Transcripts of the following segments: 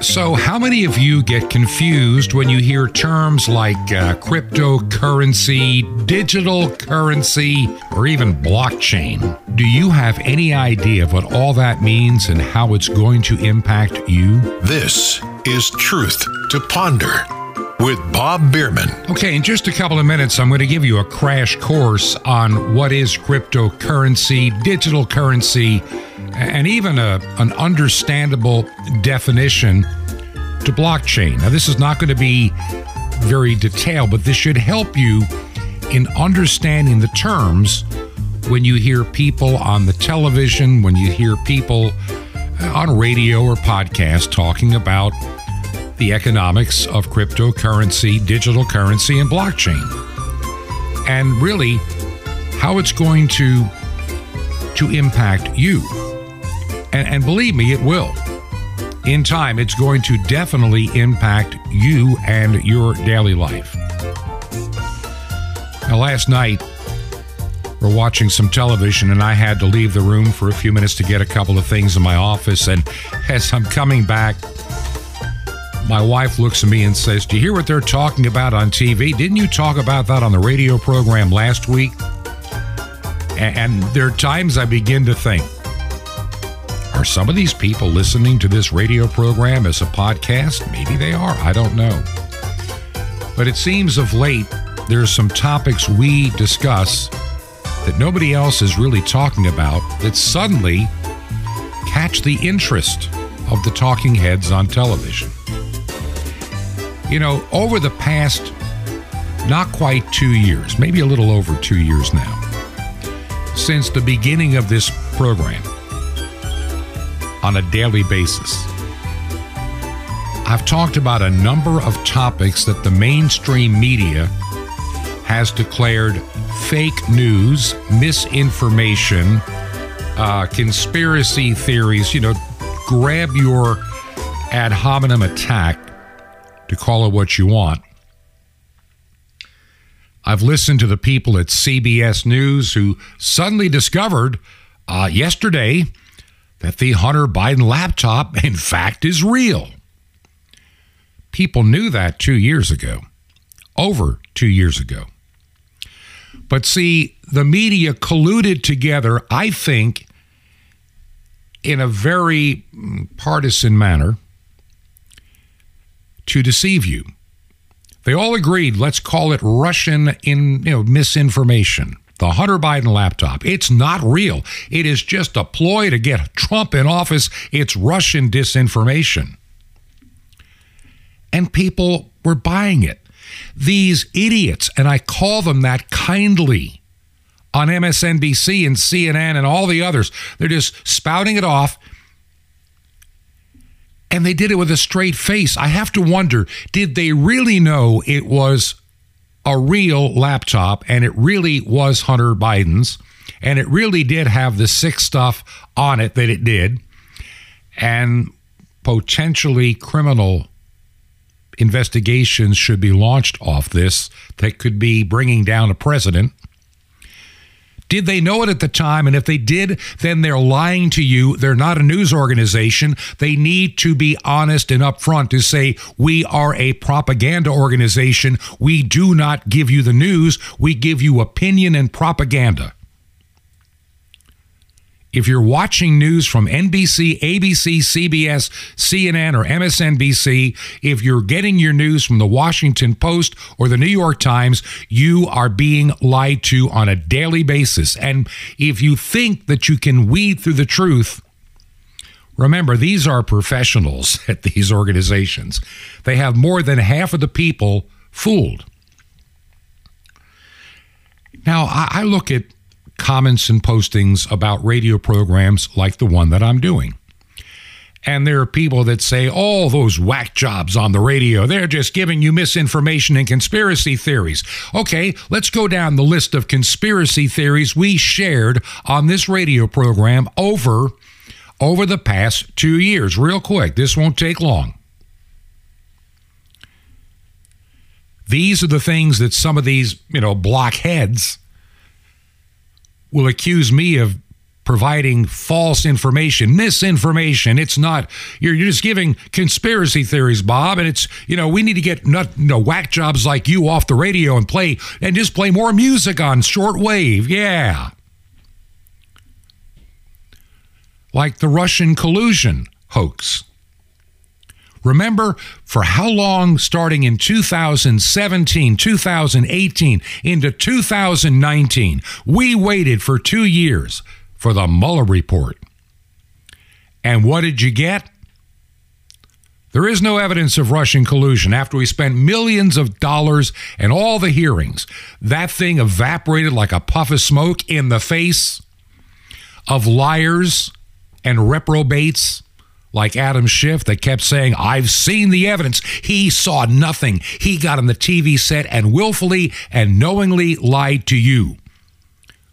So, how many of you get confused when you hear terms like uh, cryptocurrency, digital currency, or even blockchain? Do you have any idea of what all that means and how it's going to impact you? This is Truth to Ponder with Bob Bierman. Okay, in just a couple of minutes, I'm going to give you a crash course on what is cryptocurrency, digital currency, and even a, an understandable definition to blockchain. Now, this is not going to be very detailed, but this should help you in understanding the terms when you hear people on the television, when you hear people uh, on radio or podcast talking about the economics of cryptocurrency, digital currency, and blockchain. And really, how it's going to to impact you. And, and believe me, it will. In time, it's going to definitely impact you and your daily life. Now, last night, we're watching some television, and I had to leave the room for a few minutes to get a couple of things in my office. And as I'm coming back, my wife looks at me and says, Do you hear what they're talking about on TV? Didn't you talk about that on the radio program last week? And there are times I begin to think, are some of these people listening to this radio program as a podcast? Maybe they are. I don't know. But it seems of late, there's some topics we discuss that nobody else is really talking about that suddenly catch the interest of the talking heads on television. You know, over the past not quite two years, maybe a little over two years now, since the beginning of this program on a daily basis, I've talked about a number of topics that the mainstream media has declared fake news, misinformation, uh, conspiracy theories, you know, grab your ad hominem attack to call it what you want. I've listened to the people at CBS News who suddenly discovered uh, yesterday that the Hunter Biden laptop, in fact, is real. People knew that two years ago, over two years ago. But see, the media colluded together, I think, in a very partisan manner to deceive you. They all agreed, let's call it Russian in, you know, misinformation. The Hunter Biden laptop. It's not real. It is just a ploy to get Trump in office. It's Russian disinformation. And people were buying it. These idiots, and I call them that kindly, on MSNBC and CNN and all the others, they're just spouting it off. And they did it with a straight face. I have to wonder did they really know it was a real laptop and it really was Hunter Biden's and it really did have the sick stuff on it that it did and potentially criminal investigations should be launched off this that could be bringing down a president. Did they know it at the time? And if they did, then they're lying to you. They're not a news organization. They need to be honest and upfront to say, we are a propaganda organization. We do not give you the news, we give you opinion and propaganda. If you're watching news from NBC, ABC, CBS, CNN, or MSNBC, if you're getting your news from the Washington Post or the New York Times, you are being lied to on a daily basis. And if you think that you can weed through the truth, remember, these are professionals at these organizations. They have more than half of the people fooled. Now, I look at comments and postings about radio programs like the one that I'm doing. And there are people that say, oh, those whack jobs on the radio, they're just giving you misinformation and conspiracy theories. Okay, let's go down the list of conspiracy theories we shared on this radio program over, over the past two years. Real quick, this won't take long. These are the things that some of these, you know, blockheads will accuse me of providing false information, misinformation. It's not, you're, you're just giving conspiracy theories, Bob. And it's, you know, we need to get not, you know, whack jobs like you off the radio and play, and just play more music on shortwave. Yeah. Like the Russian collusion hoax. Remember, for how long, starting in 2017, 2018, into 2019, we waited for two years for the Mueller report. And what did you get? There is no evidence of Russian collusion after we spent millions of dollars and all the hearings. That thing evaporated like a puff of smoke in the face of liars and reprobates like Adam Schiff that kept saying, I've seen the evidence. He saw nothing. He got on the TV set and willfully and knowingly lied to you.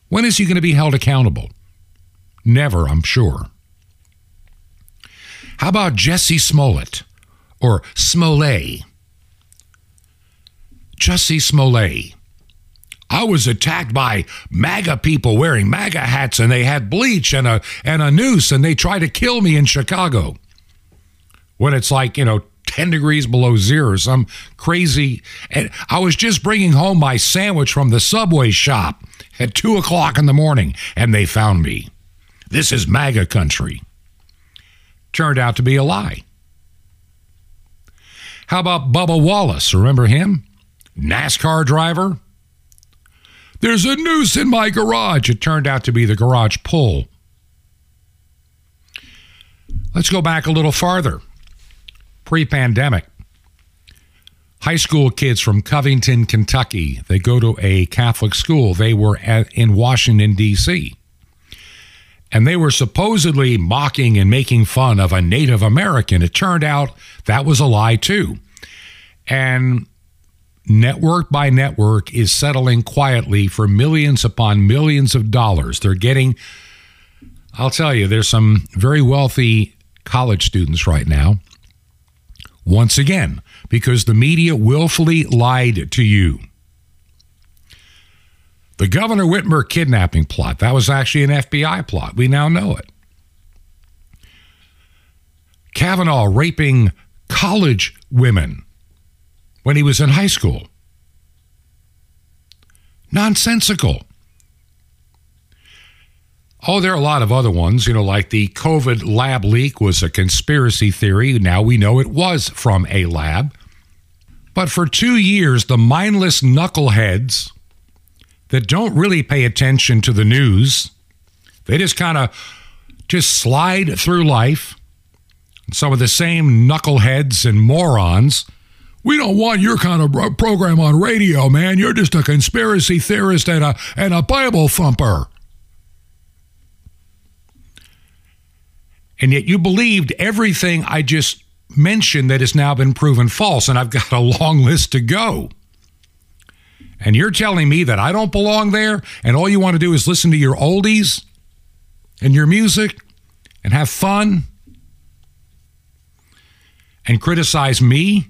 When is he going to be held accountable? Never, I'm sure. How about Jesse Smollett or Smollett? Jesse Smollett. I was attacked by MAGA people wearing MAGA hats and they had bleach and a and a noose and they tried to kill me in Chicago. When it's like, you know, 10 degrees below zero, some crazy. And I was just bringing home my sandwich from the subway shop at two o'clock in the morning and they found me. This is MAGA country. Turned out to be a lie. How about Bubba Wallace? Remember him? NASCAR driver? There's a noose in my garage. It turned out to be the garage pull. Let's go back a little farther. Pre pandemic, high school kids from Covington, Kentucky, they go to a Catholic school. They were at, in Washington, D.C. And they were supposedly mocking and making fun of a Native American. It turned out that was a lie, too. And network by network is settling quietly for millions upon millions of dollars. They're getting, I'll tell you, there's some very wealthy college students right now. Once again, because the media willfully lied to you. The Governor Whitmer kidnapping plot, that was actually an FBI plot. We now know it. Kavanaugh raping college women when he was in high school. Nonsensical. Oh, there are a lot of other ones, you know, like the COVID lab leak was a conspiracy theory. Now we know it was from a lab. But for two years, the mindless knuckleheads that don't really pay attention to the news, they just kind of just slide through life. Some of the same knuckleheads and morons we don't want your kind of program on radio, man. You're just a conspiracy theorist and a and a Bible thumper. And yet you believed everything I just mentioned that has now been proven false, and I've got a long list to go. And you're telling me that I don't belong there, and all you want to do is listen to your oldies and your music and have fun and criticize me?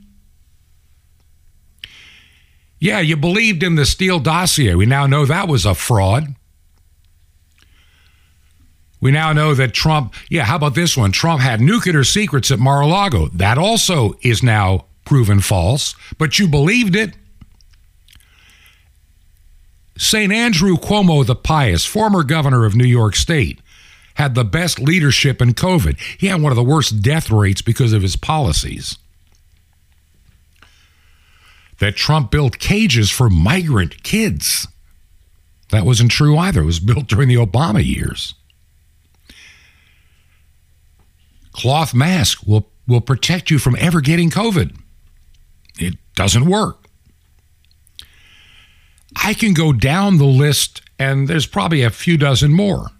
Yeah, you believed in the Steele dossier. We now know that was a fraud. We now know that Trump, yeah, how about this one? Trump had nuclear secrets at Mar a Lago. That also is now proven false, but you believed it. St. Andrew Cuomo the Pious, former governor of New York State, had the best leadership in COVID. He had one of the worst death rates because of his policies that Trump built cages for migrant kids. That wasn't true either. It was built during the Obama years. Cloth mask will, will protect you from ever getting COVID. It doesn't work. I can go down the list, and there's probably a few dozen more.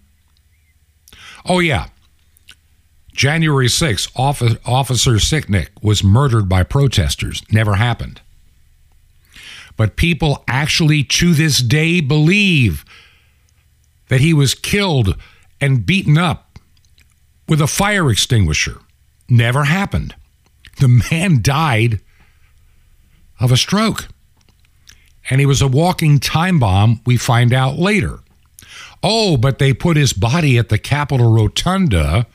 Oh, yeah. January 6th, Officer Sicknick was murdered by protesters. Never happened. But people actually to this day believe that he was killed and beaten up with a fire extinguisher. Never happened. The man died of a stroke. And he was a walking time bomb, we find out later. Oh, but they put his body at the Capitol Rotunda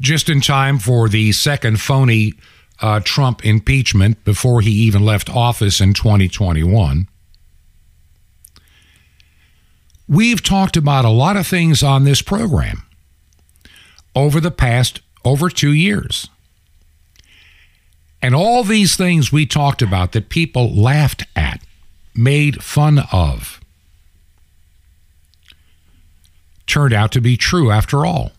just in time for the second phony uh, Trump impeachment before he even left office in 2021. We've talked about a lot of things on this program over the past over two years. And all these things we talked about that people laughed at, made fun of, turned out to be true after all.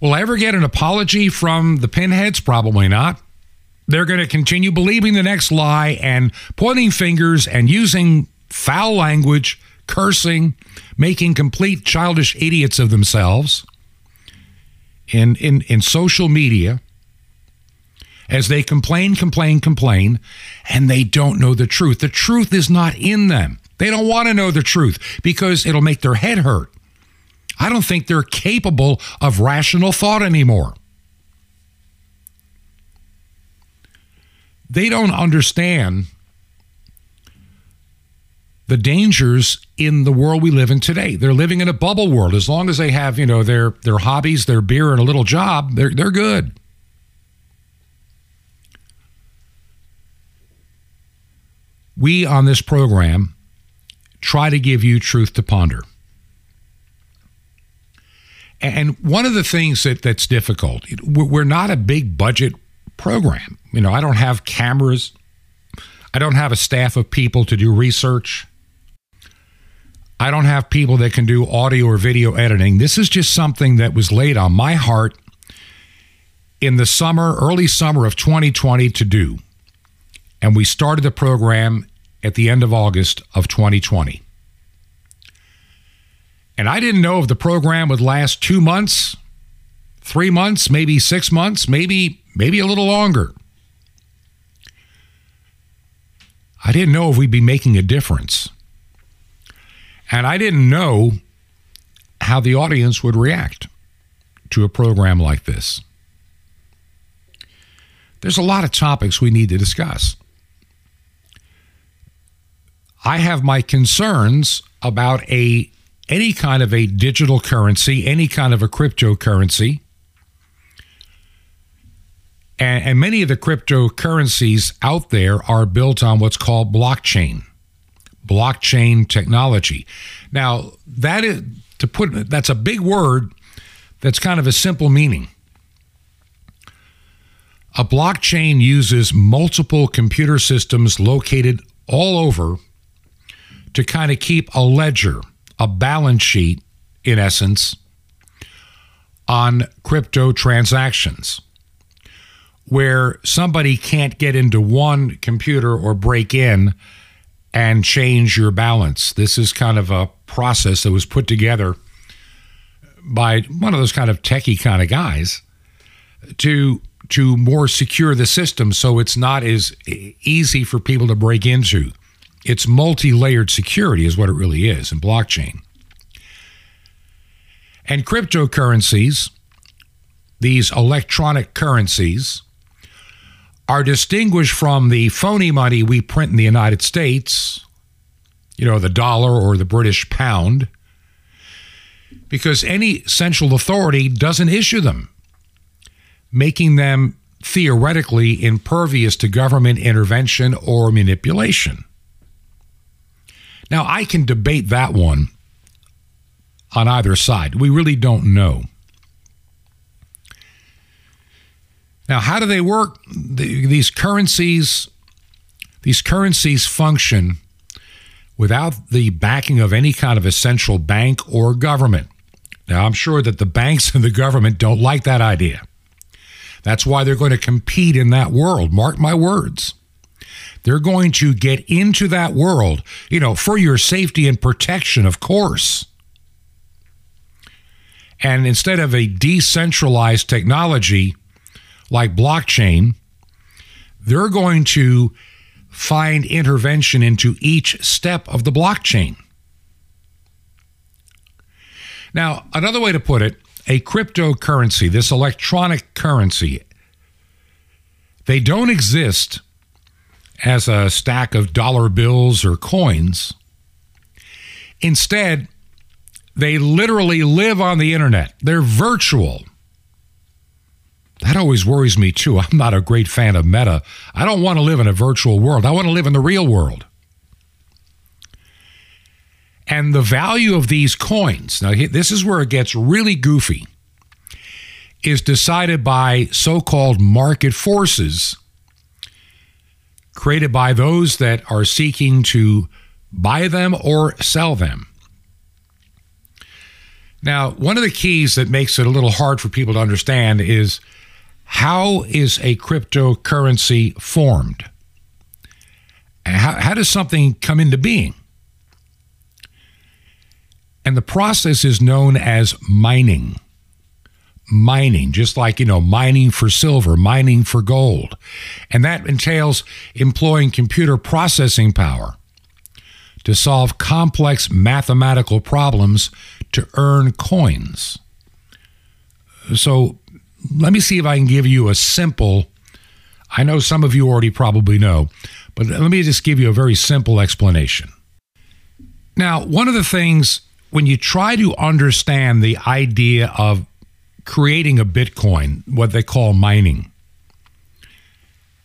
Will I ever get an apology from the pinheads? Probably not. They're going to continue believing the next lie and pointing fingers and using foul language, cursing, making complete childish idiots of themselves in, in, in social media as they complain, complain, complain, and they don't know the truth. The truth is not in them. They don't want to know the truth because it'll make their head hurt. I don't think they're capable of rational thought anymore. They don't understand the dangers in the world we live in today. They're living in a bubble world. As long as they have, you know, their their hobbies, their beer, and a little job, they're they're good. We on this program try to give you truth to ponder. And one of the things that, that's difficult, we're not a big budget program. You know, I don't have cameras. I don't have a staff of people to do research. I don't have people that can do audio or video editing. This is just something that was laid on my heart in the summer, early summer of 2020 to do. And we started the program at the end of August of 2020. And I didn't know if the program would last two months, three months, maybe six months, maybe maybe a little longer. I didn't know if we'd be making a difference. And I didn't know how the audience would react to a program like this. There's a lot of topics we need to discuss. I have my concerns about a any kind of a digital currency, any kind of a cryptocurrency. And, and many of the cryptocurrencies out there are built on what's called blockchain, blockchain technology. Now, that is to put that's a big word that's kind of a simple meaning. A blockchain uses multiple computer systems located all over to kind of keep a ledger a balance sheet, in essence, on crypto transactions where somebody can't get into one computer or break in and change your balance. This is kind of a process that was put together by one of those kind of techie kind of guys to to more secure the system so it's not as easy for people to break into. It's multi layered security, is what it really is in blockchain. And cryptocurrencies, these electronic currencies, are distinguished from the phony money we print in the United States, you know, the dollar or the British pound, because any central authority doesn't issue them, making them theoretically impervious to government intervention or manipulation. Now, I can debate that one on either side. We really don't know. Now, how do they work? these currencies, these currencies function without the backing of any kind of a central bank or government. Now, I'm sure that the banks and the government don't like that idea. That's why they're going to compete in that world. Mark my words. They're going to get into that world, you know, for your safety and protection, of course. And instead of a decentralized technology like blockchain, they're going to find intervention into each step of the blockchain. Now, another way to put it, a cryptocurrency, this electronic currency, they don't exist as a stack of dollar bills or coins. Instead, they literally live on the internet. They're virtual. That always worries me too. I'm not a great fan of meta. I don't want to live in a virtual world. I want to live in the real world. And the value of these coins, now this is where it gets really goofy, is decided by so called market forces created by those that are seeking to buy them or sell them. Now, one of the keys that makes it a little hard for people to understand is how is a cryptocurrency formed? How, how does something come into being? And the process is known as mining. Mining, just like, you know, mining for silver, mining for gold. And that entails employing computer processing power to solve complex mathematical problems to earn coins. So let me see if I can give you a simple, I know some of you already probably know, but let me just give you a very simple explanation. Now, one of the things when you try to understand the idea of creating a Bitcoin, what they call mining,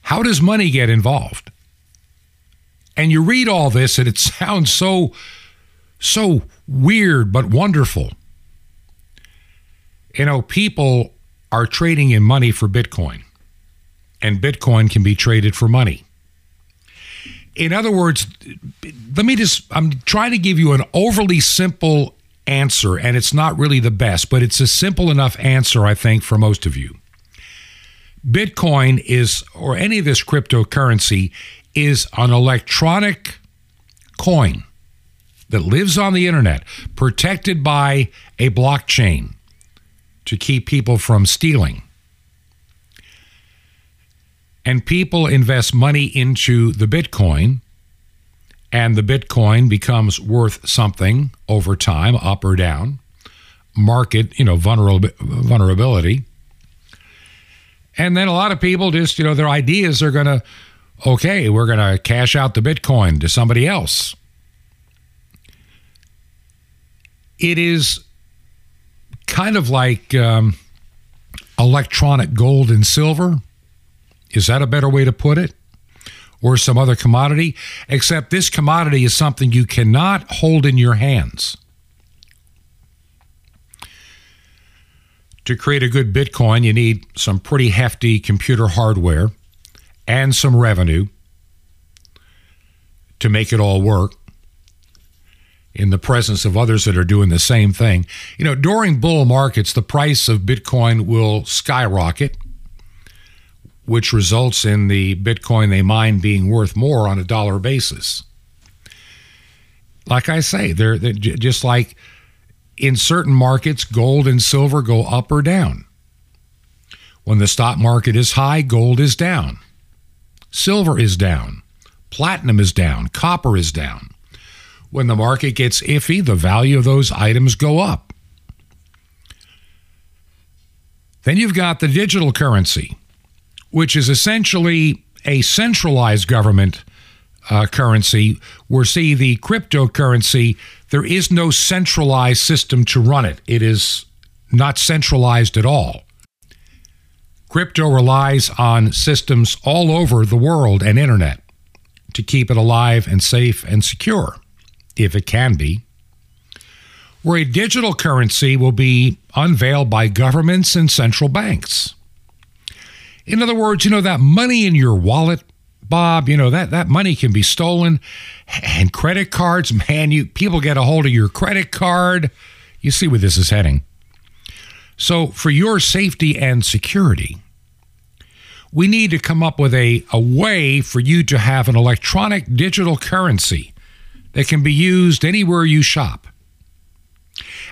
how does money get involved? And you read all this and it sounds so so weird but wonderful. You know, people are trading in money for Bitcoin, and Bitcoin can be traded for money. In other words, let me just, I'm trying to give you an overly simple answer, and it's not really the best, but it's a simple enough answer, I think, for most of you. Bitcoin is, or any of this cryptocurrency, is an electronic coin that lives on the internet, protected by a blockchain to keep people from stealing. And people invest money into the Bitcoin, and the Bitcoin becomes worth something over time, up or down. Market, you know, vulnerability. And then a lot of people just, you know, their ideas are going to, okay, we're going to cash out the Bitcoin to somebody else. It is kind of like um, electronic gold and silver. Is that a better way to put it? Or some other commodity? Except this commodity is something you cannot hold in your hands. To create a good Bitcoin, you need some pretty hefty computer hardware and some revenue to make it all work in the presence of others that are doing the same thing. You know, during bull markets, the price of Bitcoin will skyrocket, which results in the Bitcoin they mine being worth more on a dollar basis. Like I say, they're, they're just like in certain markets, gold and silver go up or down. When the stock market is high, gold is down. Silver is down. Platinum is down. Copper is down. When the market gets iffy, the value of those items go up. Then you've got the digital currency, which is essentially a centralized government uh, currency. Where, see, the cryptocurrency, there is no centralized system to run it. It is not centralized at all. Crypto relies on systems all over the world and internet to keep it alive and safe and secure if it can be, where a digital currency will be unveiled by governments and central banks. In other words, you know, that money in your wallet, Bob, you know, that, that money can be stolen. And credit cards, man, you people get a hold of your credit card. You see where this is heading. So, for your safety and security, we need to come up with a, a way for you to have an electronic digital currency that can be used anywhere you shop.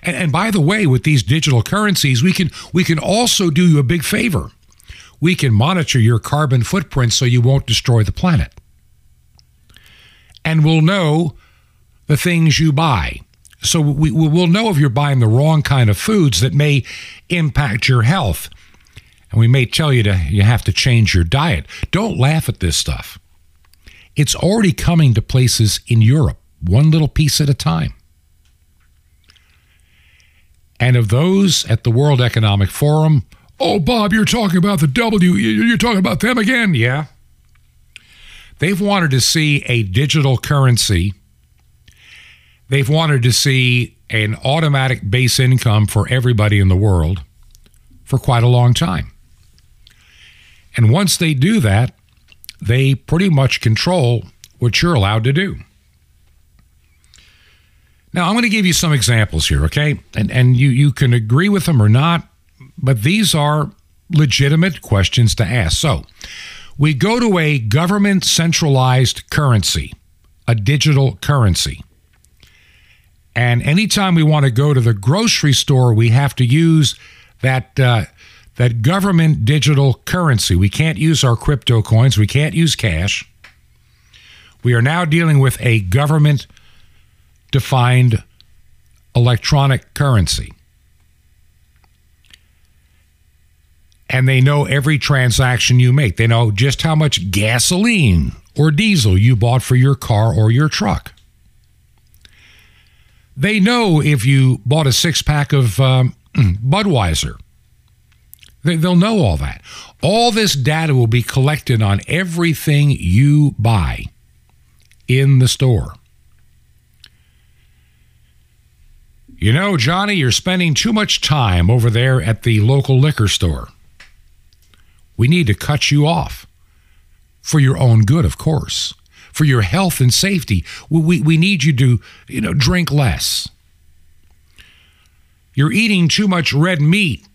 And, and by the way, with these digital currencies, we can we can also do you a big favor. We can monitor your carbon footprint so you won't destroy the planet. And we'll know the things you buy. So we, will know if you're buying the wrong kind of foods that may impact your health. And we may tell you to you have to change your diet. Don't laugh at this stuff. It's already coming to places in Europe one little piece at a time. And of those at the World Economic Forum, oh, Bob, you're talking about the W, you're talking about them again. Yeah. They've wanted to see a digital currency. They've wanted to see an automatic base income for everybody in the world for quite a long time. And once they do that, they pretty much control what you're allowed to do. Now, I'm going to give you some examples here, okay? And, and you, you can agree with them or not, but these are legitimate questions to ask. So, we go to a government centralized currency, a digital currency. And anytime we want to go to the grocery store, we have to use that uh, that government digital currency. We can't use our crypto coins. We can't use cash. We are now dealing with a government defined electronic currency. And they know every transaction you make. They know just how much gasoline or diesel you bought for your car or your truck. They know if you bought a six pack of um, Budweiser. They, they'll know all that. All this data will be collected on everything you buy in the store. You know, Johnny, you're spending too much time over there at the local liquor store. We need to cut you off. For your own good, of course. For your health and safety. We, we, we need you to, you know, drink less. You're eating too much red meat,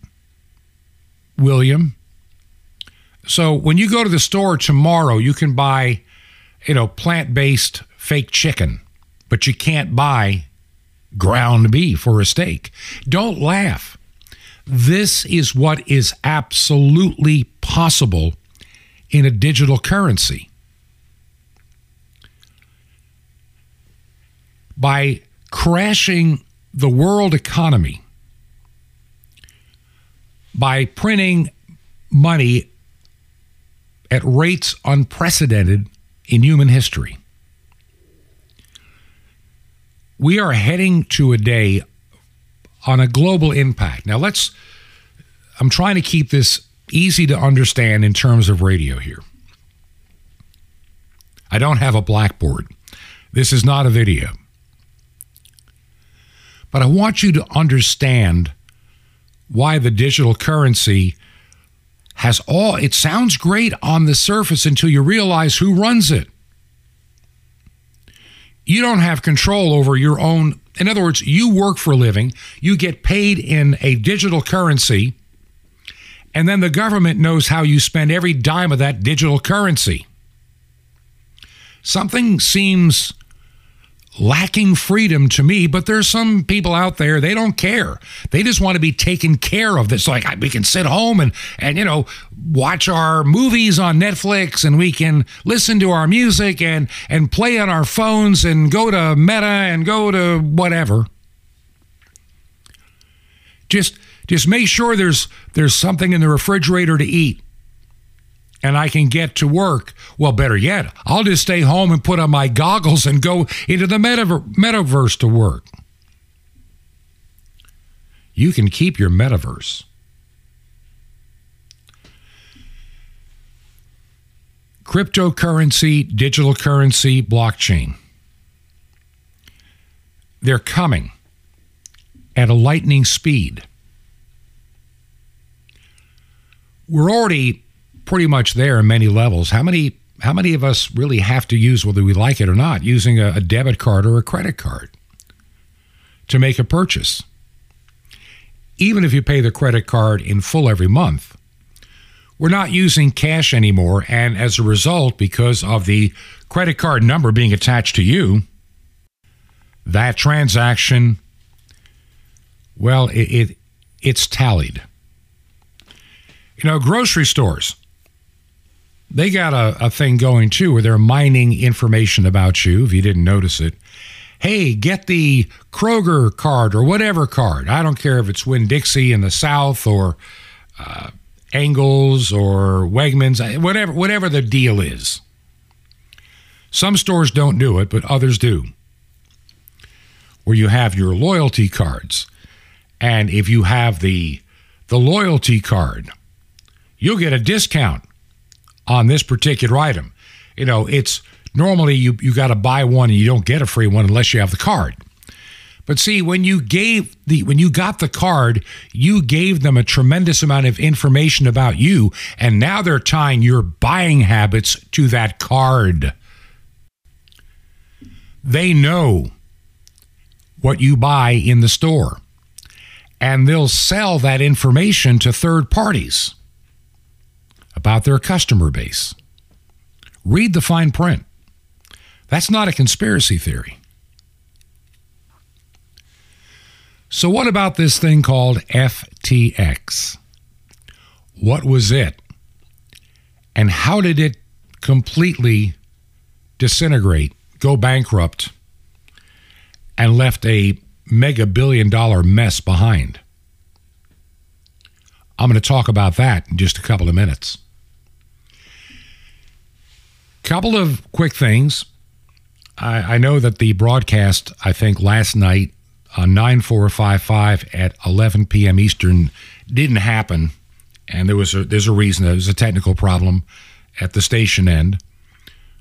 William. So when you go to the store tomorrow, you can buy, you know, plant-based fake chicken, but you can't buy ground beef or a steak. Don't laugh. This is what is absolutely possible in a digital currency. By crashing the world economy, by printing money at rates unprecedented in human history we are heading to a day on a global impact. Now, let's, I'm trying to keep this easy to understand in terms of radio here. I don't have a blackboard. This is not a video. But I want you to understand why the digital currency has all, it sounds great on the surface until you realize who runs it you don't have control over your own. In other words, you work for a living, you get paid in a digital currency, and then the government knows how you spend every dime of that digital currency. Something seems lacking freedom to me, but there's some people out there, they don't care. They just want to be taken care of. This like we can sit home and and you know, watch our movies on Netflix and we can listen to our music and and play on our phones and go to Meta and go to whatever. Just just make sure there's there's something in the refrigerator to eat and I can get to work. Well, better yet, I'll just stay home and put on my goggles and go into the metaver- metaverse to work. You can keep your metaverse. Cryptocurrency, digital currency, blockchain. They're coming at a lightning speed. We're already pretty much there in many levels. How many how many of us really have to use, whether we like it or not, using a, a debit card or a credit card to make a purchase? Even if you pay the credit card in full every month, we're not using cash anymore. And as a result, because of the credit card number being attached to you, that transaction, well, it, it it's tallied. You know, grocery stores they got a, a thing going too where they're mining information about you if you didn't notice it. Hey, get the Kroger card or whatever card. I don't care if it's Winn Dixie in the South or uh, Ingles or Wegmans, whatever, whatever the deal is. Some stores don't do it, but others do. Where you have your loyalty cards And if you have the the loyalty card, you'll get a discount on this particular item. You know, it's normally you you got to buy one and you don't get a free one unless you have the card. But see, when you gave the when you got the card, you gave them a tremendous amount of information about you, and now they're tying your buying habits to that card. They know what you buy in the store, and they'll sell that information to third parties about their customer base. Read the fine print. That's not a conspiracy theory. So, what about this thing called FTX? What was it? And how did it completely disintegrate, go bankrupt, and left a mega billion dollar mess behind? I'm going to talk about that in just a couple of minutes. Couple of quick things. I, I know that the broadcast, I think last night, uh, 9455 at 11 p.m. Eastern didn't happen, and there was a, there's a reason. There was a technical problem at the station end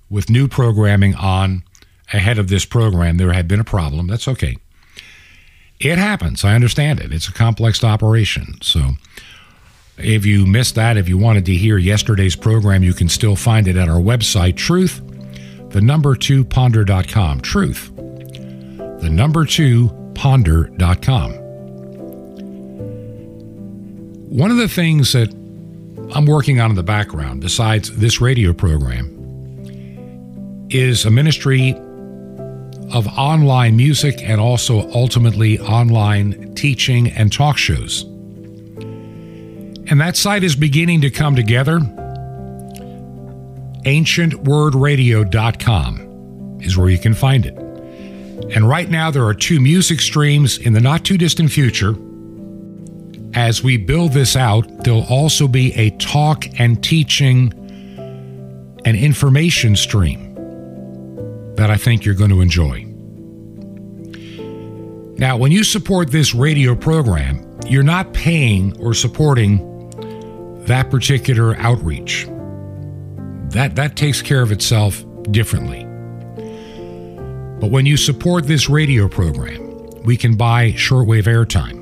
with new programming on ahead of this program. There had been a problem. That's okay. It happens. I understand it. It's a complex operation. So if you missed that, if you wanted to hear yesterday's program, you can still find it at our website, truth, the number two ponder.com. Truth, the number two ponder.com. One of the things that I'm working on in the background, besides this radio program, is a ministry of online music and also ultimately online teaching and talk shows. And that site is beginning to come together. AncientWordRadio.com is where you can find it. And right now, there are two music streams in the not too distant future. As we build this out, there'll also be a talk and teaching and information stream that I think you're going to enjoy. Now, when you support this radio program, you're not paying or supporting that particular outreach. That, that takes care of itself differently. But when you support this radio program, we can buy shortwave airtime.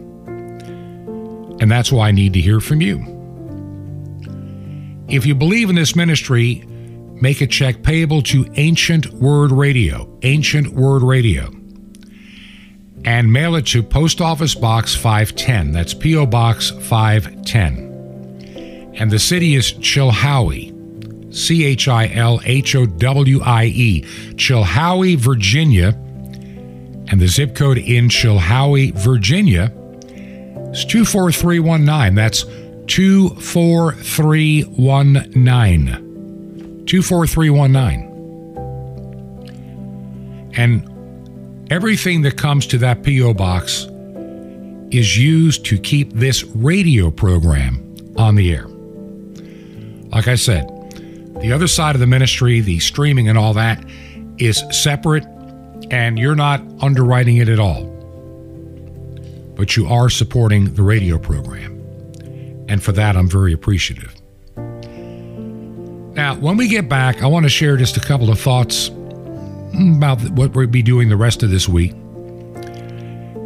And that's why I need to hear from you. If you believe in this ministry, make a check payable to Ancient Word Radio, Ancient Word Radio, and mail it to Post Office Box 510. That's P.O. Box 510. And the city is Chilhowie. C H I L H O W I E, Chilhowie, Virginia. And the zip code in Chilhowie, Virginia is 24319. That's 24319. 24319. And everything that comes to that P.O. box is used to keep this radio program on the air. Like I said, the other side of the ministry, the streaming and all that, is separate, and you're not underwriting it at all. But you are supporting the radio program. And for that, I'm very appreciative. Now, when we get back, I want to share just a couple of thoughts about what we'll be doing the rest of this week.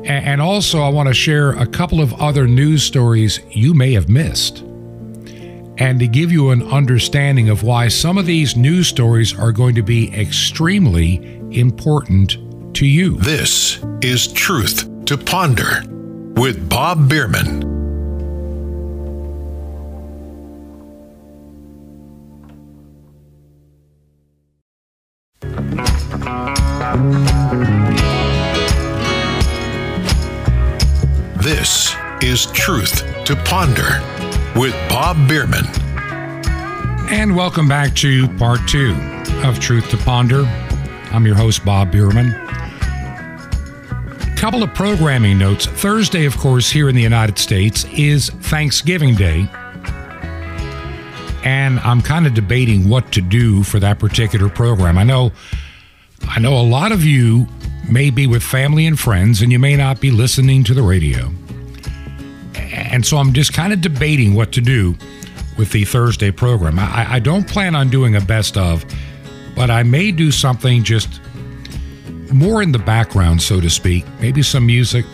And also, I want to share a couple of other news stories you may have missed and to give you an understanding of why some of these news stories are going to be extremely important to you. This is Truth to Ponder with Bob Bierman. This is Truth to Ponder with Bob Bierman. And welcome back to part two of Truth to Ponder. I'm your host, Bob Bierman. Couple of programming notes. Thursday, of course, here in the United States is Thanksgiving Day. And I'm kind of debating what to do for that particular program. I know I know a lot of you may be with family and friends and you may not be listening to the radio. And so I'm just kind of debating what to do with the Thursday program. I, I don't plan on doing a best of, but I may do something just more in the background, so to speak. Maybe some music,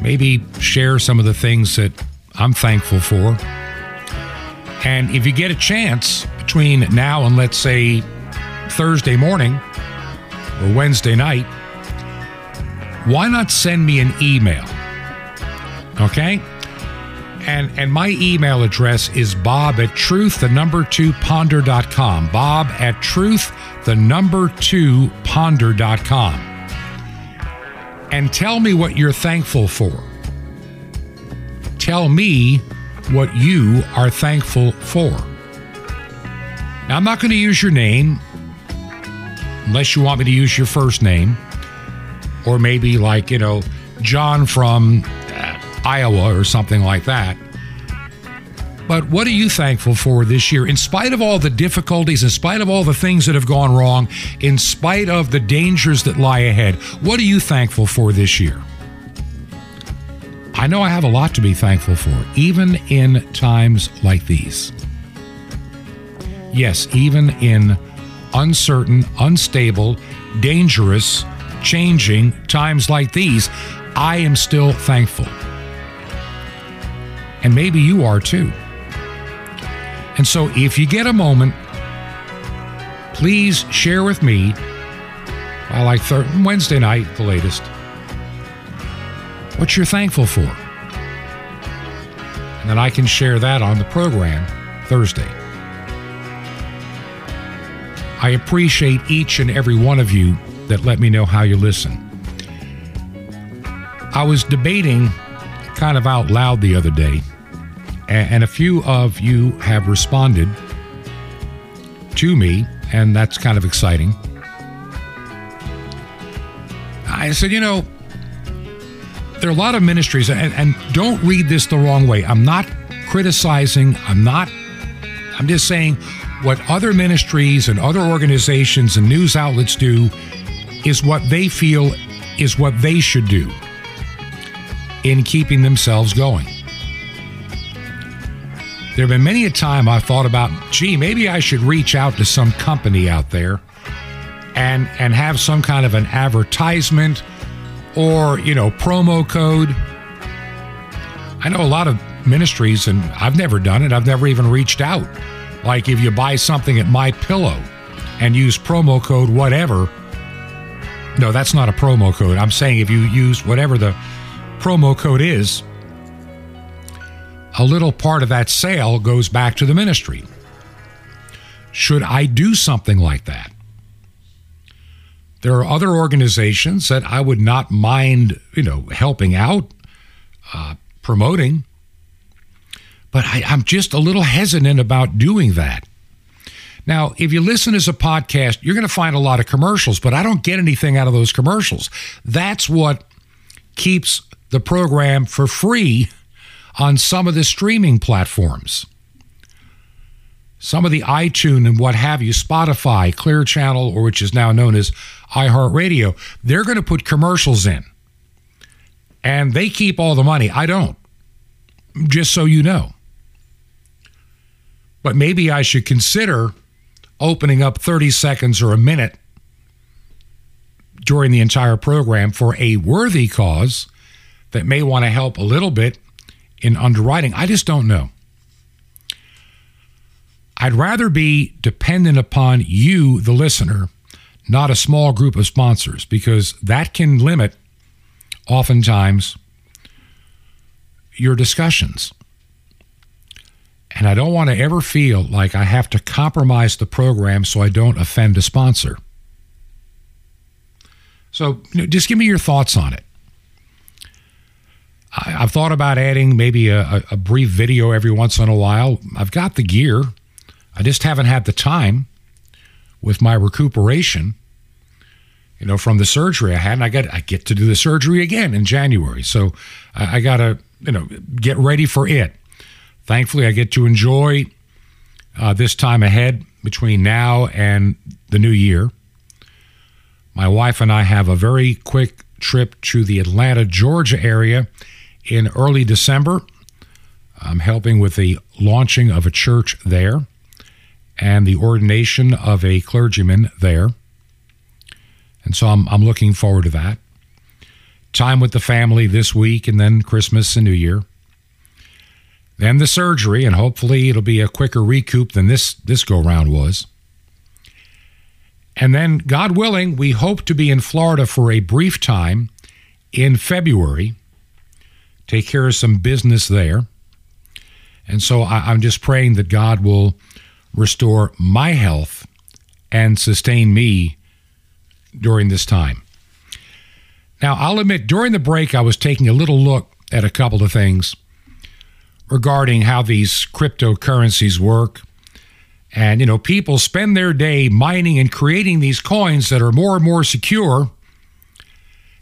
maybe share some of the things that I'm thankful for. And if you get a chance between now and let's say Thursday morning or Wednesday night, why not send me an email? Okay? And and my email address is bob at truth the number two ponder.com. Bob at truth the number two ponder.com. And tell me what you're thankful for. Tell me what you are thankful for. Now, I'm not going to use your name unless you want me to use your first name, or maybe like, you know, John from Iowa or something like that. But what are you thankful for this year? In spite of all the difficulties, in spite of all the things that have gone wrong, in spite of the dangers that lie ahead, what are you thankful for this year? I know I have a lot to be thankful for, even in times like these. Yes, even in uncertain, unstable, dangerous, changing times like these, I am still thankful. And maybe you are too. And so if you get a moment, please share with me by like third, Wednesday night, the latest, what you're thankful for. And then I can share that on the program Thursday. I appreciate each and every one of you that let me know how you listen. I was debating kind of out loud the other day, and a few of you have responded to me, and that's kind of exciting. I said, you know, there are a lot of ministries, and, and don't read this the wrong way. I'm not criticizing, I'm not, I'm just saying what other ministries and other organizations and news outlets do is what they feel is what they should do in keeping themselves going. There have been many a time I've thought about, gee, maybe I should reach out to some company out there and and have some kind of an advertisement or, you know, promo code. I know a lot of ministries and I've never done it. I've never even reached out. Like if you buy something at My Pillow and use promo code whatever. No, that's not a promo code. I'm saying if you use whatever the promo code is, a little part of that sale goes back to the ministry. Should I do something like that? There are other organizations that I would not mind, you know, helping out, uh, promoting. But I, I'm just a little hesitant about doing that. Now, if you listen as a podcast, you're going to find a lot of commercials, but I don't get anything out of those commercials. That's what keeps the program for free on some of the streaming platforms. Some of the iTunes and what have you, Spotify, Clear Channel, or which is now known as iHeartRadio, they're going to put commercials in. And they keep all the money. I don't. Just so you know. But maybe I should consider opening up 30 seconds or a minute during the entire program for a worthy cause that may want to help a little bit in underwriting. I just don't know. I'd rather be dependent upon you, the listener, not a small group of sponsors, because that can limit, oftentimes, your discussions. And I don't want to ever feel like I have to compromise the program so I don't offend a sponsor. So you know, just give me your thoughts on it. I, have thought about adding maybe a, a brief video every once in a while. I've got the gear, I just haven't had the time with my recuperation. You know, from the surgery I had, and I got I get to do the surgery again in January, so I, I got to you know get ready for it. Thankfully, I get to enjoy uh, this time ahead between now and the new year. My wife and I have a very quick trip to the Atlanta, Georgia area in early December. I'm helping with the launching of a church there and the ordination of a clergyman there. And so I'm, I'm looking forward to that. Time with the family this week, and then Christmas and New Year. Then the surgery, and hopefully it'll be a quicker recoup than this, this go round was. And then, God willing, we hope to be in Florida for a brief time in February, take care of some business there. And so I, am just praying that God will restore my health and sustain me during this time. Now, I'll admit, during the break, I was taking a little look at a couple of things regarding how these cryptocurrencies work. And, you know, people spend their day mining and creating these coins that are more and more secure.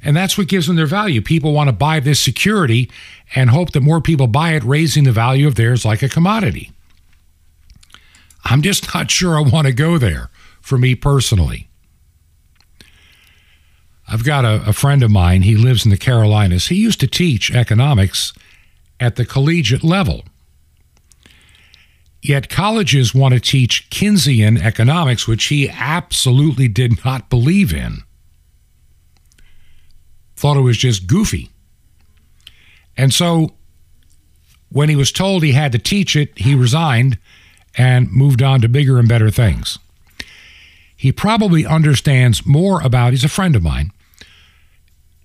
And that's what gives them their value. People want to buy this security and hope that more people buy it, raising the value of theirs like a commodity. I'm just not sure I want to go there for me personally. I've got a, a, friend of mine, he lives in the Carolinas. He used to teach economics at the collegiate level. Yet colleges want to teach Keynesian economics, which he absolutely did not believe in. Thought it was just goofy. And so when he was told he had to teach it, he resigned and moved on to bigger and better things. He probably understands more about, he's a friend of mine,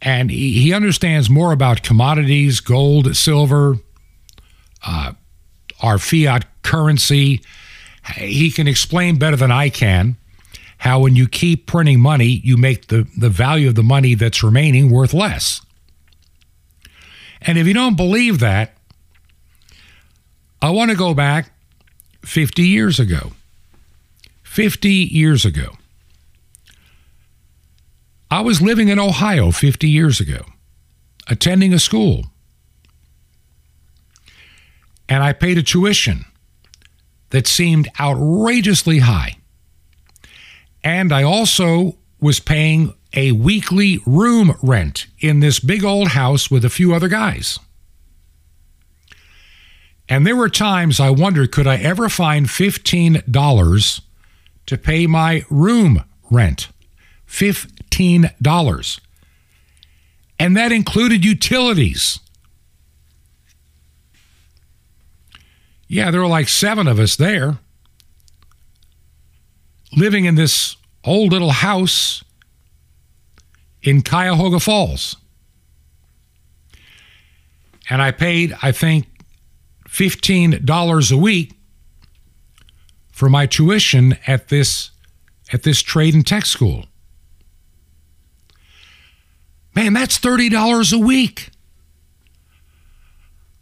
and he, he understands more about commodities, gold, silver, uh, our fiat currency. He can explain better than I can how when you keep printing money, you make the, the value of the money that's remaining worth less. And if you don't believe that, I want to go back 50 years ago. 50 years ago. I was living in Ohio 50 years ago, attending a school. And I paid a tuition that seemed outrageously high. And I also was paying a weekly room rent in this big old house with a few other guys. And there were times I wondered could I ever find $15 to pay my room rent? $15. And that included utilities. Yeah, there were like seven of us there living in this old little house in Cuyahoga Falls. And I paid, I think, $15 a week for my tuition at this at this trade and tech school. Man, that's $30 a week.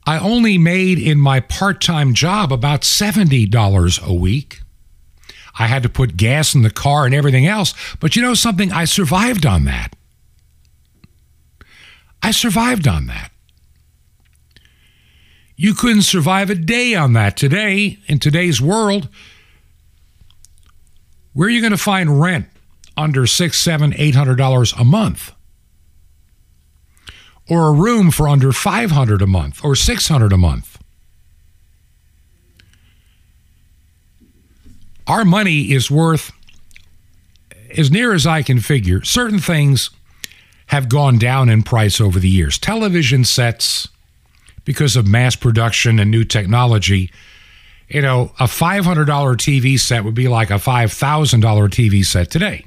I only made in my part time job about $70 a week. I had to put gas in the car and everything else. But you know something? I survived on that. I survived on that. You couldn't survive a day on that today in today's world. Where are you going to find rent under six, seven, eight hundred dollars a month? Or a room for under five hundred a month or six hundred a month? Our money is worth, as near as I can figure, certain things have gone down in price over the years. Television sets, because of mass production and new technology, you know, a $500 TV set would be like a $5,000 TV set today.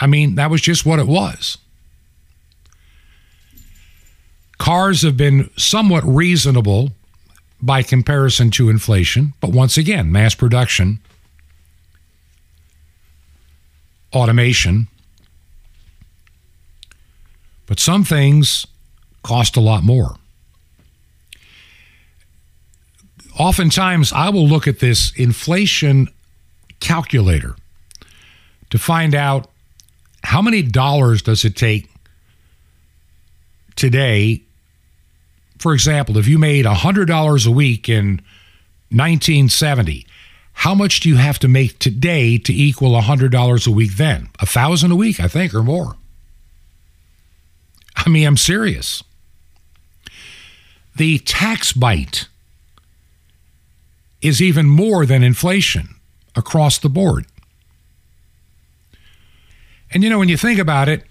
I mean, that was just what it was. Cars have been somewhat reasonable by comparison to inflation, but once again, mass production, automation. But some things cost a lot more. Oftentimes, I will look at this inflation calculator to find out how many dollars does it take today for example, if you made $100 a week in 1970, how much do you have to make today to equal $100 a week then? A thousand a week, I think, or more. I mean, I'm serious. the tax bite is even more than inflation across the board. And you know, when you think about it,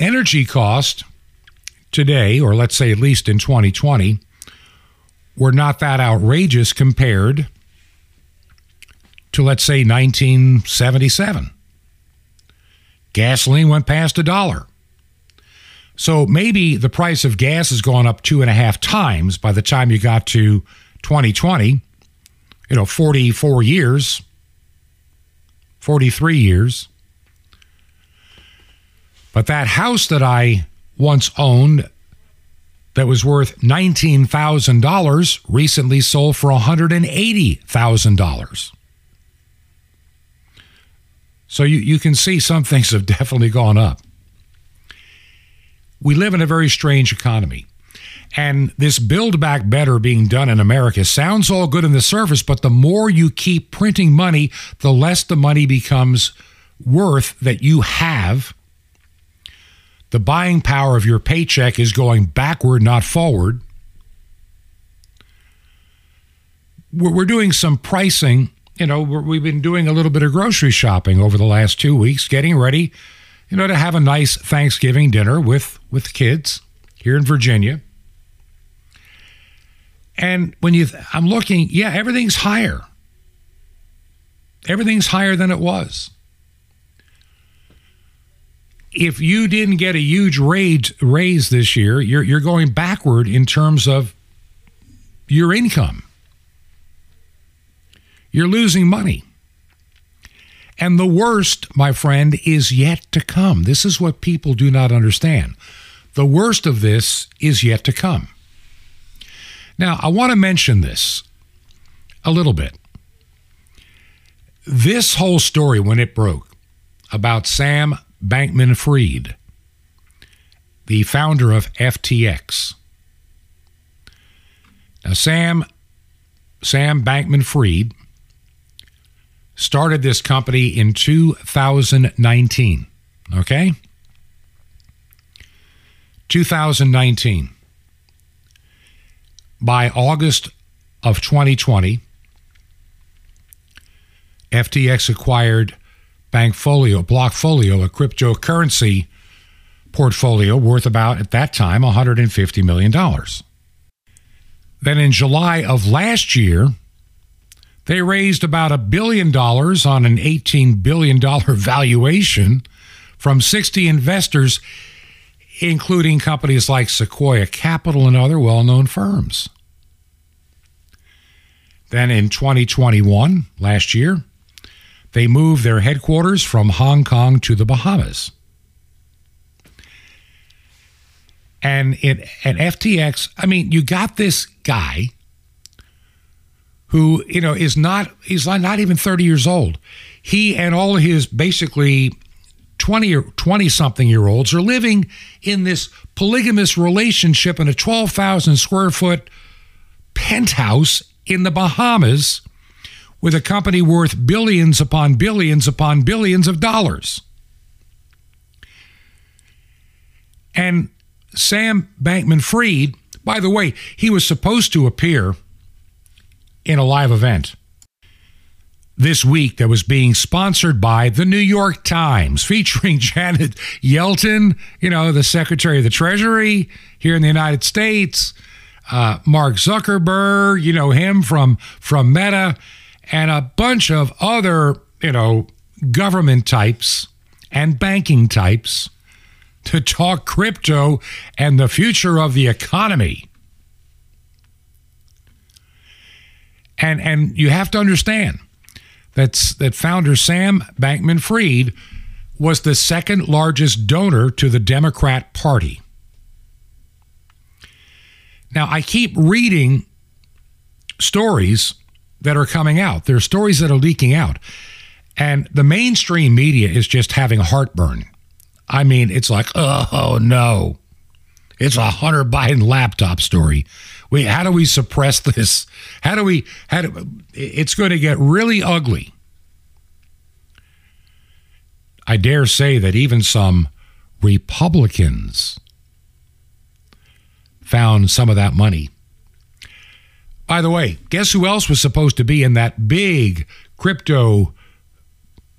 energy cost today, or let's say at least in 2020, were not that outrageous compared to, let's say, 1977. Gasoline went past a dollar. So maybe the price of gas has gone up two and a half times by the time you got to 2020, you know, 44 years, 43 years. But that house that I once owned that was worth $19,000 recently sold for $180,000. So you, you can see some things have definitely gone up. We live in a very strange economy. And this build back better being done in America sounds all good on the surface, but the more you keep printing money, the less the money becomes worth that you have. The buying power of your paycheck is going backward, not forward. We're doing some pricing you know, we've been doing a little bit of grocery shopping over the last two weeks, getting ready, you know, to have a nice Thanksgiving dinner with with kids here in Virginia. And when you, I'm looking, yeah, everything's higher. Everything's higher than it was. If you didn't get a huge raise, raise this year, you're, you're going backward in terms of your income you're losing money. And the worst, my friend, is yet to come. This is what people do not understand. The worst of this is yet to come. Now, I want to mention this a little bit. This whole story, when it broke about Sam Bankman Fried, the founder of FTX. Now, Sam, Sam Bankman Fried started this company in 2019. Okay? 2019. By August of 2020, FTX acquired Bankfolio, Blockfolio, a cryptocurrency portfolio worth about, at that time, $150 million. Then in July of last year, they raised about a billion dollars on an $18 billion valuation from 60 investors, including companies like Sequoia Capital and other well known firms. Then in 2021, last year, they moved their headquarters from Hong Kong to the Bahamas. And at FTX, I mean, you got this guy who you know is not he's not even 30 years old he and all his basically 20 or 20 something year olds are living in this polygamous relationship in a 12,000 square foot penthouse in the Bahamas with a company worth billions upon billions upon billions of dollars. And Sam Bankman Fried, by the way, he was supposed to appear in a live event this week that was being sponsored by the New York Times, featuring Janet Yellen, you know, the Secretary of the Treasury here in the United States, uh, Mark Zuckerberg, you know him from from Meta, and a bunch of other, you know, government types and banking types to talk crypto and the future of the economy. And and you have to understand that's that founder Sam Bankman Fried was the second largest donor to the Democrat Party. Now I keep reading stories that are coming out. There are stories that are leaking out. And the mainstream media is just having heartburn. I mean, it's like, oh no. It's a Hunter Biden laptop story. We, how do we suppress this? How do we? How do? It's going to get really ugly. I dare say that even some Republicans found some of that money By the way, guess who else was supposed to be in that big crypto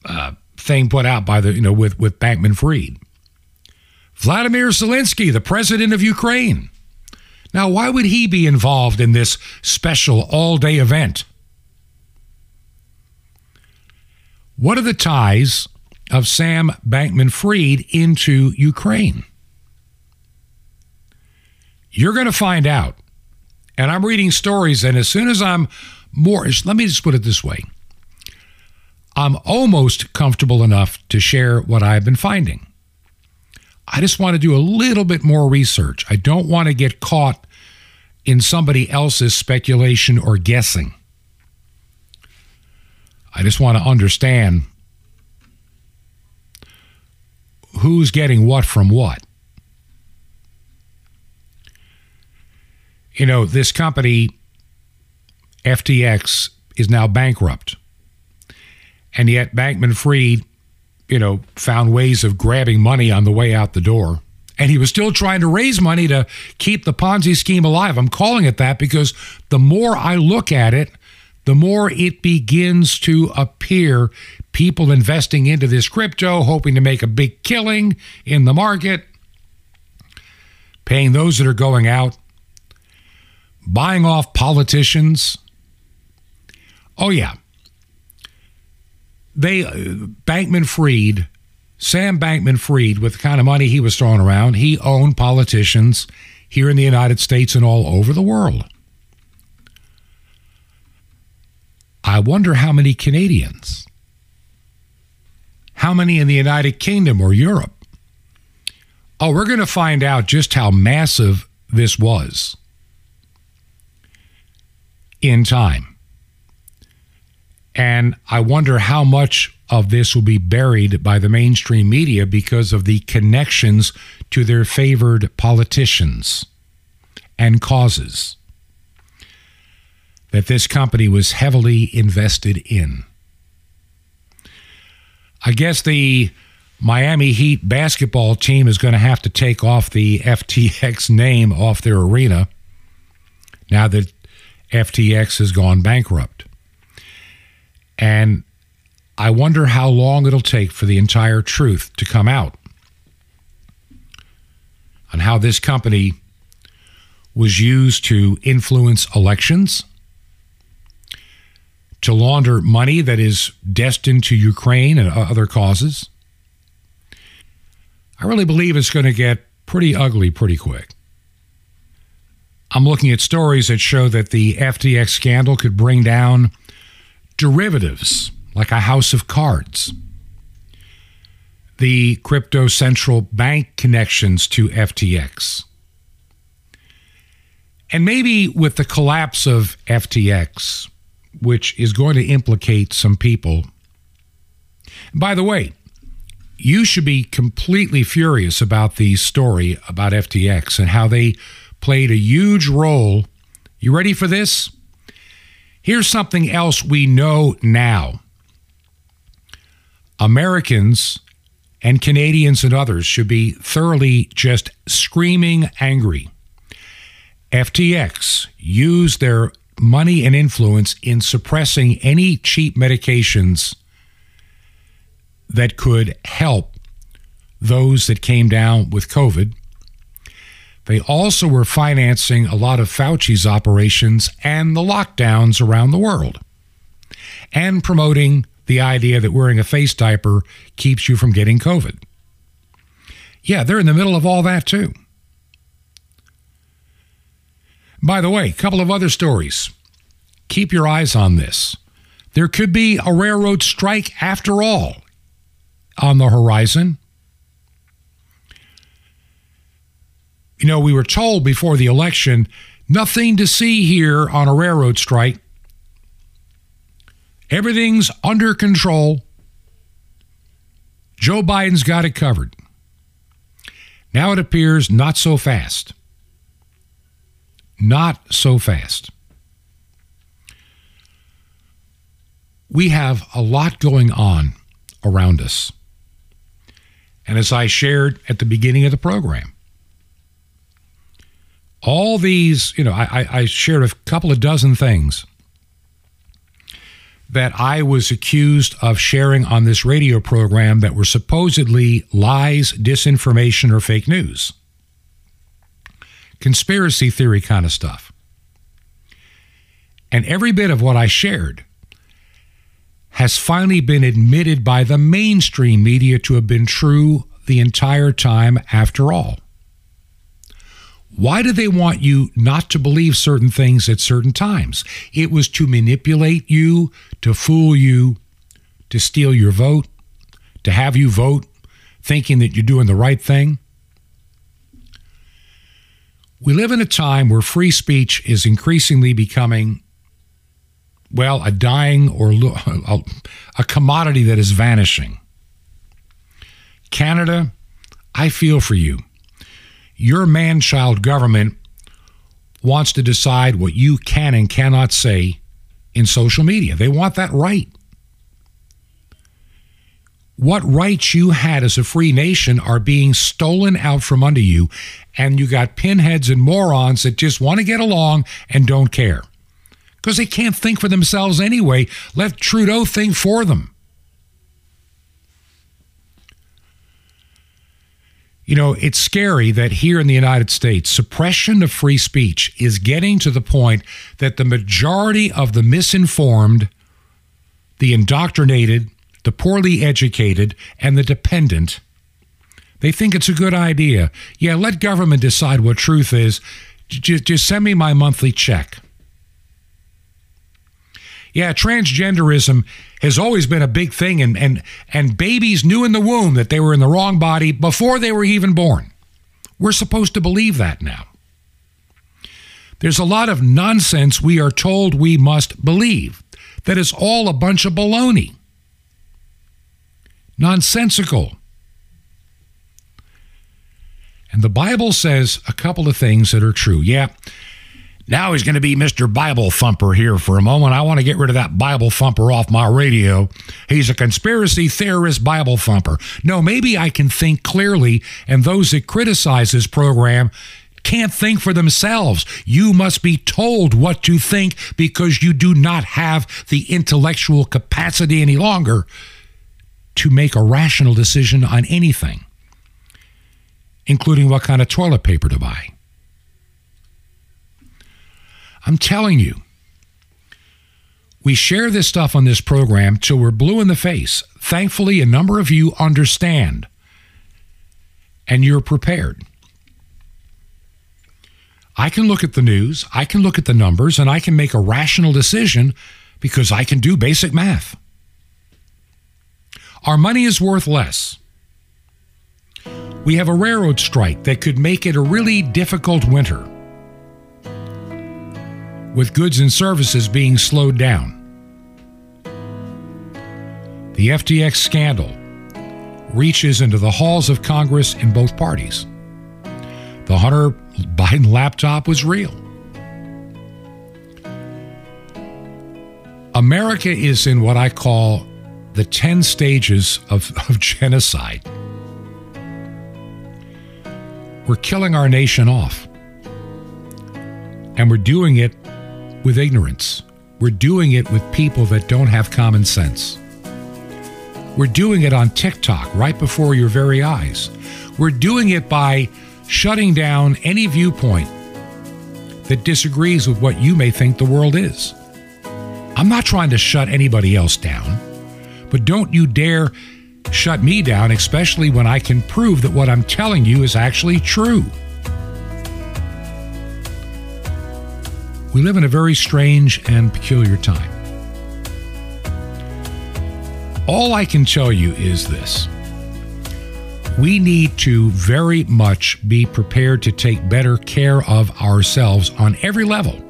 uh, thing put out by the you know with with Bankman Fried? Vladimir Zelensky, the president of Ukraine. Now, why would he be involved in this special all day event? What are the ties of Sam Bankman Fried into Ukraine? You're going to find out. And I'm reading stories, and as soon as I'm more, let me just put it this way I'm almost comfortable enough to share what I've been finding. I just want to do a little bit more research. I don't want to get caught in somebody else's speculation or guessing. I just want to understand who's getting what from what. You know, this company, FTX, is now bankrupt. And yet, Bankman Fried, you know, found ways of grabbing money on the way out the door. And he was still trying to raise money to keep the Ponzi scheme alive. I'm calling it that because the more I look at it, the more it begins to appear people investing into this crypto, hoping to make a big killing in the market, paying those that are going out, buying off politicians. Oh, yeah. They, uh, Bankman Fried, Sam Bankman Fried, with the kind of money he was throwing around, he owned politicians here in the United States and all over the world. I wonder how many Canadians, how many in the United Kingdom or Europe. Oh, we're going to find out just how massive this was in time. And I wonder how much of this will be buried by the mainstream media because of the connections to their favored politicians and causes that this company was heavily invested in. I guess the Miami Heat basketball team is going to have to take off the FTX name off their arena now that FTX has gone bankrupt. And I wonder how long it'll take for the entire truth to come out on how this company was used to influence elections to launder money that is destined to Ukraine and other causes. I really believe it's going to get pretty ugly pretty quick. I'm looking at stories that show that the FTX scandal could bring down derivatives like a house of cards. The crypto central bank connections to FTX. And maybe with the collapse of FTX, which is going to implicate some people. By the way, you should be completely furious about the story about FTX and how they played a huge role. You ready for this? Here's something else we know now Americans and Canadians and others should be thoroughly just screaming angry. FTX used their money and influence in suppressing any cheap medications that could help those that came down with COVID. They also were financing a lot of Fauci's operations and the lockdowns around the world, and promoting the idea that wearing a face diaper keeps you from getting COVID. Yeah, they're in the middle of all that too. By the way, a couple of other stories. Keep your eyes on this. There could be a railroad strike after all on the horizon. You know, we were told before the election nothing to see here on a railroad strike. Everything's under control. Joe Biden's got it covered. Now it appears not so fast. Not so fast. We have a lot going on around us. And as I shared at the beginning of the program, all these, you know, I, I shared a couple of dozen things that I was accused of sharing on this radio program that were supposedly lies, disinformation, or fake news. Conspiracy theory kind of stuff. And every bit of what I shared has finally been admitted by the mainstream media to have been true the entire time after all. Why do they want you not to believe certain things at certain times? It was to manipulate you, to fool you, to steal your vote, to have you vote thinking that you're doing the right thing. We live in a time where free speech is increasingly becoming, well, a dying or a commodity that is vanishing. Canada, I feel for you your man child government wants to decide what you can and cannot say in social media. They want that right. What rights you had as a free nation are being stolen out from under you, and you got pinheads and morons that just want to get along and don't care. Because they can't think for themselves anyway. Let Trudeau think for them. You know, it's scary that here in the United States, suppression of free speech is getting to the point that the majority of the misinformed, the indoctrinated, the poorly educated, and the dependent, they think it's a good idea. Yeah, let government decide what truth is. Just, just send me my monthly check. Yeah, transgenderism has always been a big thing, and, and, and babies knew in the womb that they were in the wrong body before they were even born. We're supposed to believe that now. There's a lot of nonsense we are told we must believe that is all a bunch of baloney. Nonsensical. And the Bible says a couple of things that are true. Yeah, now he's going to be Mr. Bible Thumper here for a moment. I want to get rid of that Bible Thumper off my radio. He's a conspiracy theorist Bible Thumper. No, maybe I can think clearly, and those that criticize this program can't think for themselves. You must be told what to think because you do not have the intellectual capacity any longer to make a rational decision on anything, including what kind of toilet paper to buy. I'm telling you, we share this stuff on this program till we're blue in the face. Thankfully, a number of you understand and you're prepared. I can look at the news, I can look at the numbers, and I can make a rational decision because I can do basic math. Our money is worth less. We have a railroad strike that could make it a really difficult winter with goods and services being slowed down. The FTX scandal reaches into the halls of Congress in both parties. The Hunter Biden laptop was real. America is in what I call the 10 stages of, of genocide. We're killing our nation off. And we're doing it with ignorance. We're doing it with people that don't have common sense. We're doing it on TikTok right before your very eyes. We're doing it by shutting down any viewpoint that disagrees with what you may think the world is. I'm not trying to shut anybody else down, but don't you dare shut me down, especially when I can prove that what I'm telling you is actually true. We live in a very strange and peculiar time. All I can tell you is this we need to very much be prepared to take better care of ourselves on every level.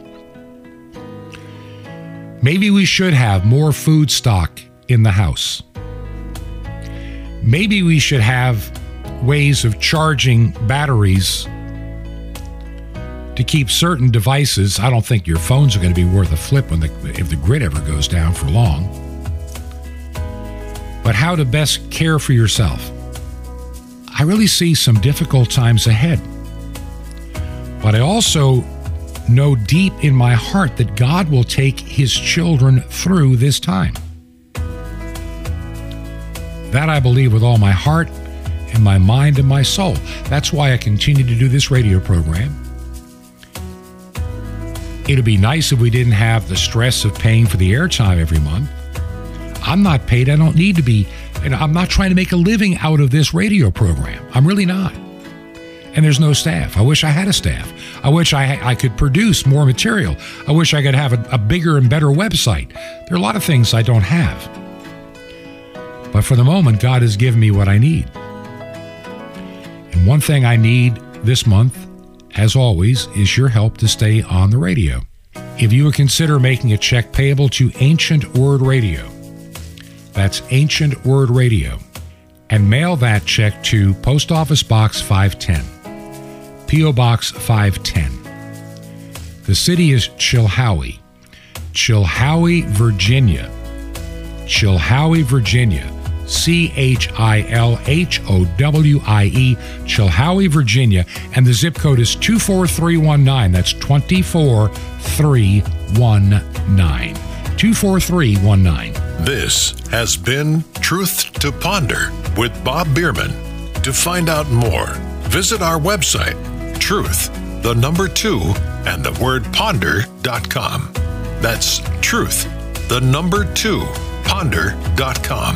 Maybe we should have more food stock in the house. Maybe we should have ways of charging batteries to keep certain devices. I don't think your phones are going to be worth a flip when the, if the grid ever goes down for long. But how to best care for yourself. I really see some difficult times ahead. But I also know deep in my heart that God will take his children through this time. That I believe with all my heart and my mind and my soul. That's why I continue to do this radio program. It'd be nice if we didn't have the stress of paying for the airtime every month. I'm not paid. I don't need to be. And I'm not trying to make a living out of this radio program. I'm really not. And there's no staff. I wish I had a staff. I wish I, I could produce more material. I wish I could have a, a bigger and better website. There are a lot of things I don't have. But for the moment, God has given me what I need. And one thing I need this month, as always, is your help to stay on the radio. If you would consider making a check payable to Ancient Word Radio, that's Ancient Word Radio, and mail that check to Post Office Box 510, P.O. Box 510. The city is Chilhowie, Chilhowie, Virginia. Chilhowie, Virginia. C H I L H O W I E, Chilhowie, Virginia, and the zip code is 24319. That's 24319. 24319. This has been Truth to Ponder with Bob Bierman. To find out more, visit our website, truth, the number two, and the word ponder.com. That's truth, the number two, ponder.com.